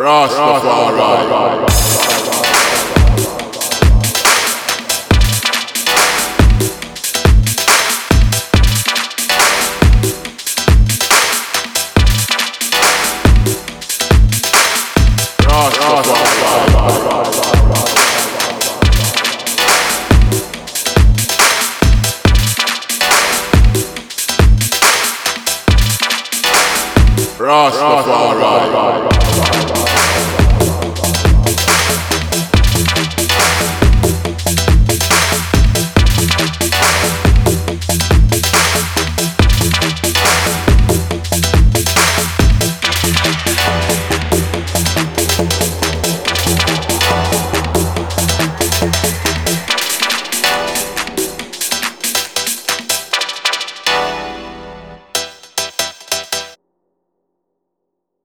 Rastafari.